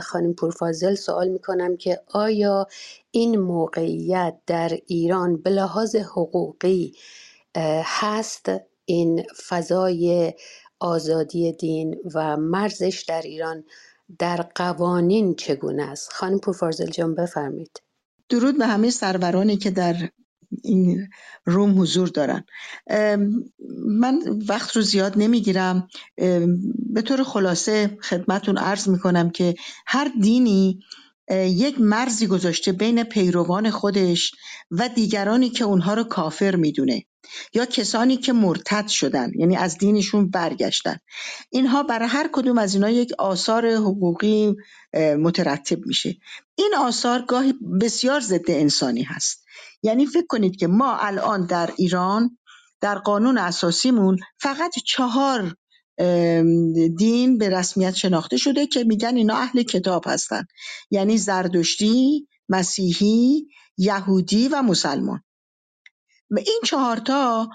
خانم پورفازل سوال می‌کنم که آیا این موقعیت در ایران به لحاظ حقوقی هست این فضای آزادی دین و مرزش در ایران در قوانین چگونه است؟ خانم پورفازل جان بفرمید درود به همه سرورانی که در این روم حضور دارن. من وقت رو زیاد نمی‌گیرم. به طور خلاصه خدمتون عرض می‌کنم که هر دینی یک مرزی گذاشته بین پیروان خودش و دیگرانی که اونها رو کافر می‌دونه یا کسانی که مرتد شدن یعنی از دینشون برگشتن. اینها برای هر کدوم از اینا یک آثار حقوقی مترتب میشه. این آثار گاهی بسیار ضد انسانی هست. یعنی فکر کنید که ما الان در ایران در قانون اساسیمون فقط چهار دین به رسمیت شناخته شده که میگن اینا اهل کتاب هستن. یعنی زردشتی، مسیحی، یهودی و مسلمان. این چهارتا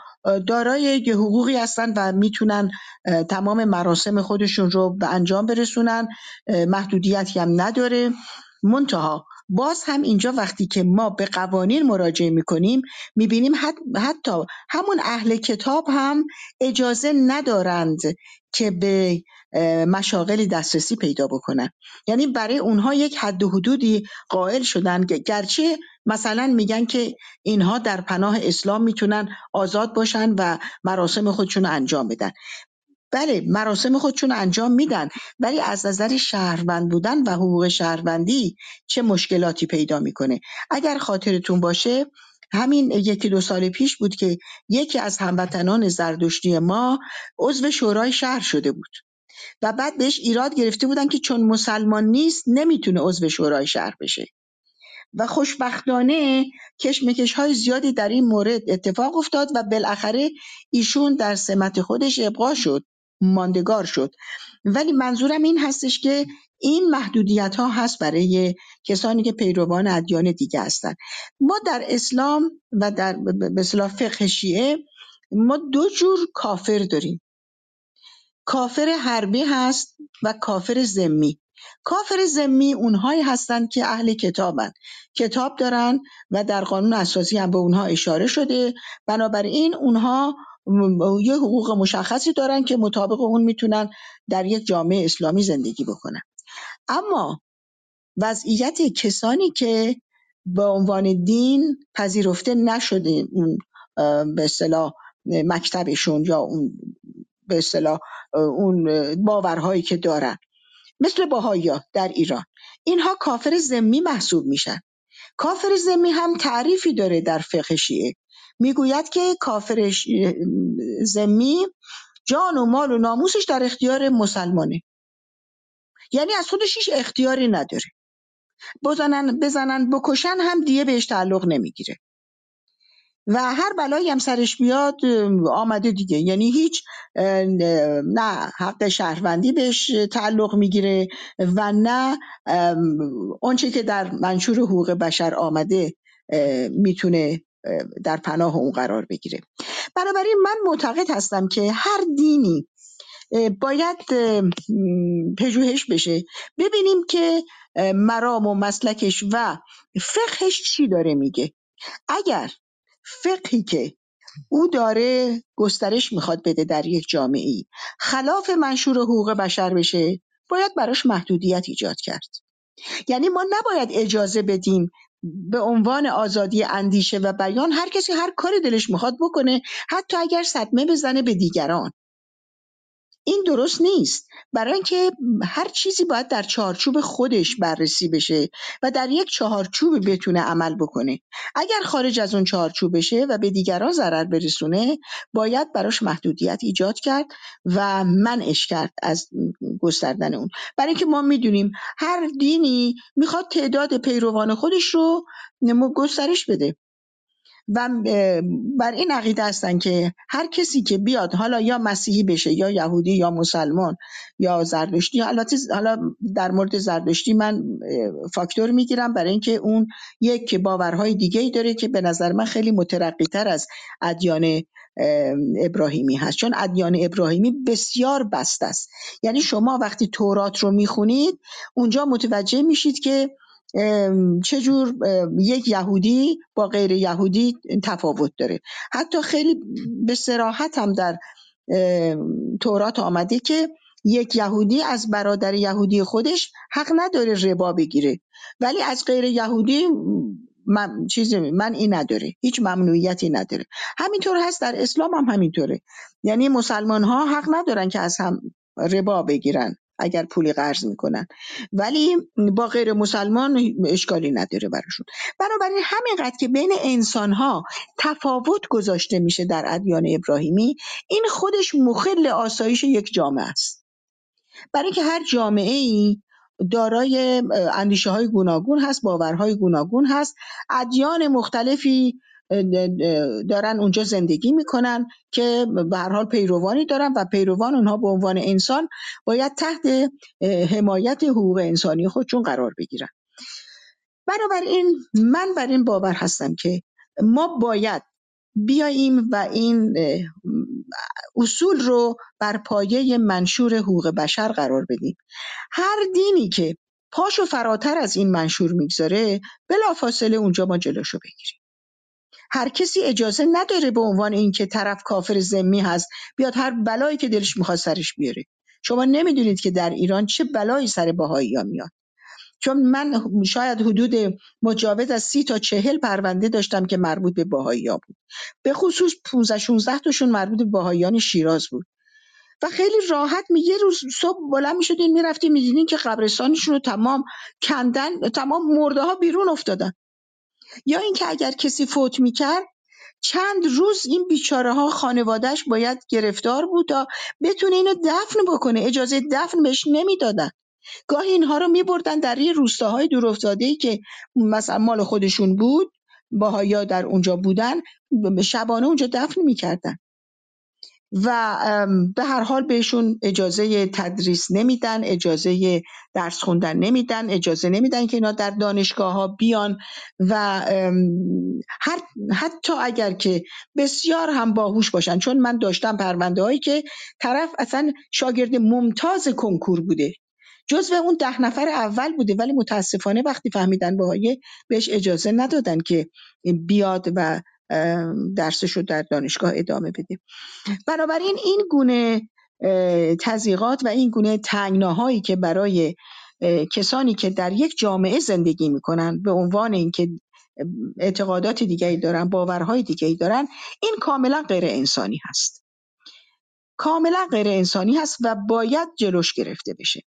دارای حقوقی هستن و می‌تونن تمام مراسم خودشون رو به انجام برسونن. محدودیتی هم نداره. منتها باز هم اینجا وقتی که ما به قوانین مراجعه می‌کنیم می‌بینیم حتی همون اهل کتاب هم اجازه ندارند که به مشاغلی دسترسی پیدا بکنن. یعنی برای اونها یک حد و حدودی قائل شدن گرچه مثلا میگن که اینها در پناه اسلام می‌تونن آزاد باشن و مراسم خودشون انجام بدن. بله مراسم خودشون انجام میدن ولی از نظر شهروند بودن و حقوق شهروندی چه مشکلاتی پیدا می‌کنه؟ اگر خاطرتون باشه همین یکی دو سال پیش بود که یکی از هموطنان زردشتی ما عضو شورای شهر شده بود و بعد بهش ایراد گرفته بودن که چون مسلمان نیست نمی‌تونه عضو شورای شهر بشه. و خوشبختانه کشمکش های زیادی در این مورد اتفاق افتاد و بالاخره ایشون در سمت خودش ابقا شد. ماندگار شد. ولی منظورم این هستش که این محدودیت ها هست برای کسانی که پیروان ادیان دیگه هستن. ما در اسلام و در به فقه شیعه ما دو جور کافر داریم. کافر حربی هست و کافر زمی کافر زمی اونهایی هستند که اهل کتابن. کتاب دارن و در قانون اساسی هم به اونها اشاره شده. بنابراین اونها یه حقوق مشخصی دارن که مطابق اون می‌تونن در یک جامعه اسلامی زندگی بکنن. اما وضعیت کسانی که به عنوان دین پذیرفته نشده اون به اصطلاح مکتبشون یا اون به اصطلاح اون باورهایی که دارن. مثل باهایی در ایران. اینها کافر زمی محسوب میشن. کافر زمی هم تعریفی داره در فقه شیعه. می‌گوید که کافر زمی جان و مال و ناموسش در اختیار مسلمانه. یعنی از خودش هیچ اختیاری نداره. بزنن بزنن بکشن هم دیگه بهش تعلق نمی‌گیره. و هر بلایی هم سرش بیاد آمده دیگه. یعنی هیچ نه حق شهروندی بهش تعلق می‌گیره و نه آنچه که در منشور حقوق بشر آمده می‌تونه در پناه اون قرار بگیره. بنابراین من معتقد هستم که هر دینی باید پژوهش بشه. ببینیم که مرام و مسلکش و فقهش چی داره میگه. اگر فقهی که او داره گسترش می‌خواد بده در یک جامعه ای خلاف منشور حقوق بشر بشه باید براش محدودیت ایجاد کرد. یعنی ما نباید اجازه بدیم به عنوان آزادی اندیشه و بیان هر کسی هر کاری دلش می‌خواد بکنه حتی اگر صدمه بزنه به دیگران. این درست نیست. برای اینکه هر چیزی باید در چارچوب خودش بررسی بشه و در یک چارچوب بتونه عمل بکنه. اگر خارج از اون چارچوب بشه و به دیگران ضرر برسونه باید براش محدودیت ایجاد کرد و منعش کرد از گستردن اون. برای اینکه ما می‌دونیم هر دینی می‌خواد تعداد پیروان خودش رو گسترش بده. و بر این عقیده هستن که هر کسی که بیاد حالا یا مسیحی بشه یا یهودی یا مسلمان یا زردشتی حالا حالا در مورد زردشتی من فاکتور می‌گیرم برای اینکه اون یک باورهای دیگه ای داره که به نظر من خیلی مترقی تر از ادیان ابراهیمی هست. چون ادیان ابراهیمی بسیار بست است. یعنی شما وقتی تورات رو می‌خونید اونجا متوجه میشید که چجور یک یهودی با غیر یهودی تفاوت داره. حتی خیلی به سراحت هم در تورات آمده که یک یهودی از برادر یهودی خودش حق نداره ربا بگیره. ولی از غیر یهودی من چیز من این نداره. هیچ ممنوعیتی نداره. همینطور هست در اسلام هم همینطوره. یعنی مسلمان ها حق ندارن که از هم ربا بگیرن. اگر پولی قرض می‌کنن. ولی با غیر مسلمان اشکالی نداره براشون. بنابراین همینقدر که بین انسان ها تفاوت گذاشته میشه در ادیان ابراهیمی این خودش مخل آسایش یک جامعه است. برای اینکه هر جامعه ای دارای اندیشه های گوناگون هست باورهای گوناگون هست ادیان مختلفی دارن اونجا زندگی می‌کنن که به حال پیروانی دارن و پیروان اونها به عنوان انسان باید تحت حمایت حقوق انسانی خودشون قرار بگیرن. بنابراین من بر این باور هستم که ما باید بیاییم و این اصول رو بر پایه منشور حقوق بشر قرار بدیم. هر دینی که پاشو فراتر از این منشور می‌گذاره بلافاصله اونجا ما جلوشو بگیریم. هر کسی اجازه نداره به عنوان اینکه طرف کافر ذمی هست بیاد هر بلایی که دلش می‌خواد سرش بیاره. شما نمی‌دونید که در ایران چه بلایی سر باهایی ها میاد. چون من شاید حدود مجاوز از سی تا چهل پرونده داشتم که مربوط به باهایی ها بود. به خصوص 15 16 تاشون مربوط به باهایان شیراز بود. و خیلی راحت می یه روز صبح بلند می شدین می رفتین می که قبرستانشون رو تمام کندن تمام مرده ها بیرون افتادن. یا اینکه اگر کسی فوت می‌کرد چند روز این بیچاره ها خانوادهش باید گرفتار بود تا بتونه اینو دفن بکنه. اجازه دفن بهش نمی‌دادن. گاهی اینها رو میبردن در یه روستاهای دور ای که مثلا مال خودشون بود باهایا در اونجا بودن شبانه اونجا دفن می‌کردن. و به هر حال بهشون اجازه تدریس نمیدن اجازه درس خوندن نمیدن اجازه نمیدن که اینا در دانشگاه ها بیان و حتی اگر که بسیار هم باهوش باشن. چون من داشتم پرونده هایی که طرف اصلا شاگرد ممتاز کنکور بوده. جزو اون ده نفر اول بوده ولی متاسفانه وقتی فهمیدن باهایی بهش اجازه ندادن که بیاد و درسش رو در دانشگاه ادامه بده. بنابراین این گونه تزیقات و این تنگناه تنگناهایی که برای کسانی که در یک جامعه زندگی می‌کنن به عنوان اینکه اعتقادات دیگری دارن باورهای دیگری دارن این کاملا غیر انسانی هست. کاملا غیر انسانی هست و باید جلوش گرفته بشه.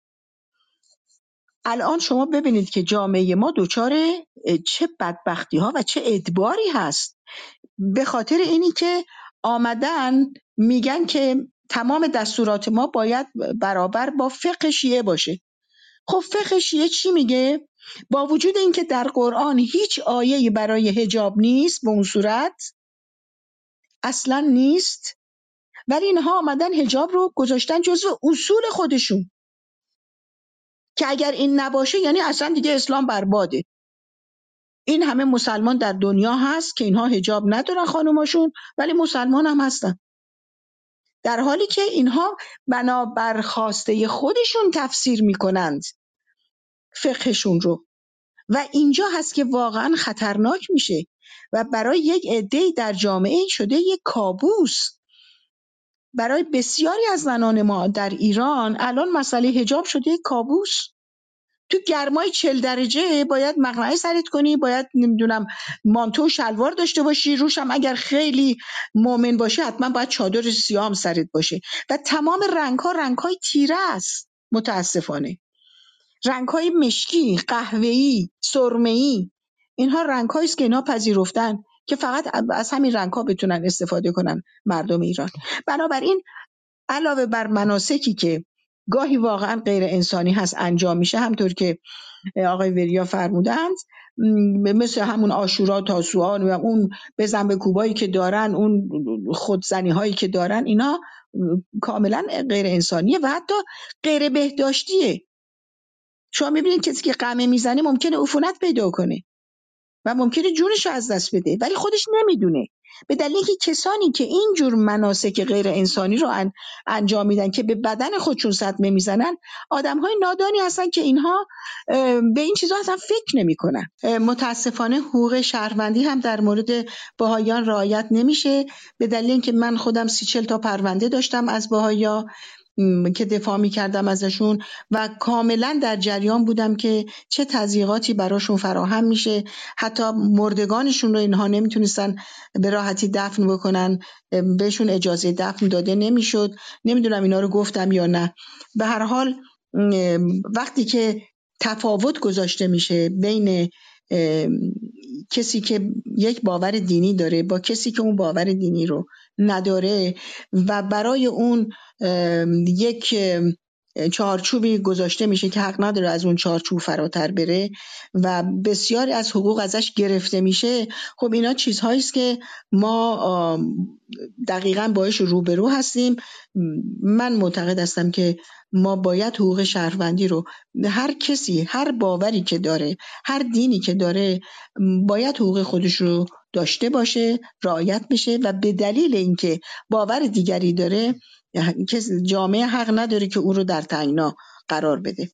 الان شما ببینید که جامعه ما دچار چه بدبختی ها و چه ادباری هست. به خاطر اینی که آمدن میگن که تمام دستورات ما باید برابر با فقه شیعه باشه. خب فقه شیعه چی میگه؟ با وجود اینکه در قرآن هیچ آیه برای هجاب نیست به اون صورت اصلا نیست ولی اینها آمدن هجاب رو گذاشتن جزو اصول خودشون. که اگر این نباشه یعنی اصلا دیگه اسلام برباده. این همه مسلمان در دنیا هست که اینها هجاب ندارن خانوماشون ولی مسلمان هم هستن. در حالی که اینها بنابر خواسته خودشون تفسیر می‌کنند فقهشون رو. و اینجا هست که واقعا خطرناک میشه و برای یک عده در جامعه شده یک کابوس. برای بسیاری از زنان ما در ایران الان مسئله هجاب شده یک کابوس. تو گرمای چل درجه باید مقنعه سرت کنی باید نمی‌دونم مانتو شلوار داشته باشی. روش هم اگر خیلی مؤمن باشی حتما باید چادر سیام سرت باشه. و تمام رنگ ها رنگ های تیره است. متاسفانه. رنگ های مشکی قهوه‌ای سرمه‌ای اینها رنگ است که اینا پذیرفتن که فقط از همین رنگ ها بتونن استفاده کنن مردم ایران. بنابراین علاوه بر مناسکی که گاهی واقعا غیر انسانی هست انجام میشه. همطور که آقای وریا فرمودند مثل همون آشورا تاسوان و اون بزن به کوبایی که دارن اون خودزنی هایی که دارن اینا کاملا غیر انسانیه و حتی غیر بهداشتیه. شما می‌بینید کسی که قمه می‌زنه ممکنه عفونت پیدا کنه و ممکنه جونش رو از دست بده ولی خودش نمی‌دونه. به دلیل اینکه کسانی که این جور مناسک غیر انسانی رو انجام میدن که به بدن خودشون صدمه می‌زنن آدم های نادانی هستن که اینها به این چیزها اصلا فکر نمی‌کنن. متاسفانه حقوق شهروندی هم در مورد باهایان رعایت نمیشه. به دلیل اینکه من خودم سی چل تا پرونده داشتم از باهایا که دفاع می کردم ازشون و کاملا در جریان بودم که چه تضییقاتی براشون فراهم میشه. حتی مردگانشون رو اینها نمی‌تونستن به راحتی دفن بکنن بهشون اجازه دفن داده نمی‌شد. نمی‌دونم اینا رو گفتم یا نه. به هر حال وقتی که تفاوت گذاشته میشه بین کسی که یک باور دینی داره با کسی که اون باور دینی رو نداره و برای اون یک چارچوبی گذاشته میشه که حق نداره از اون چارچوب فراتر بره و بسیاری از حقوق ازش گرفته میشه. خب اینا چیزهایی است که ما دقیقا باش روبرو هستیم. من معتقد هستم که ما باید حقوق شهروندی رو هر کسی هر باوری که داره هر دینی که داره باید حقوق خودش رو داشته باشه رعایت بشه و به دلیل اینکه باور دیگری داره جامعه حق نداره که او رو در تنگنا قرار بده.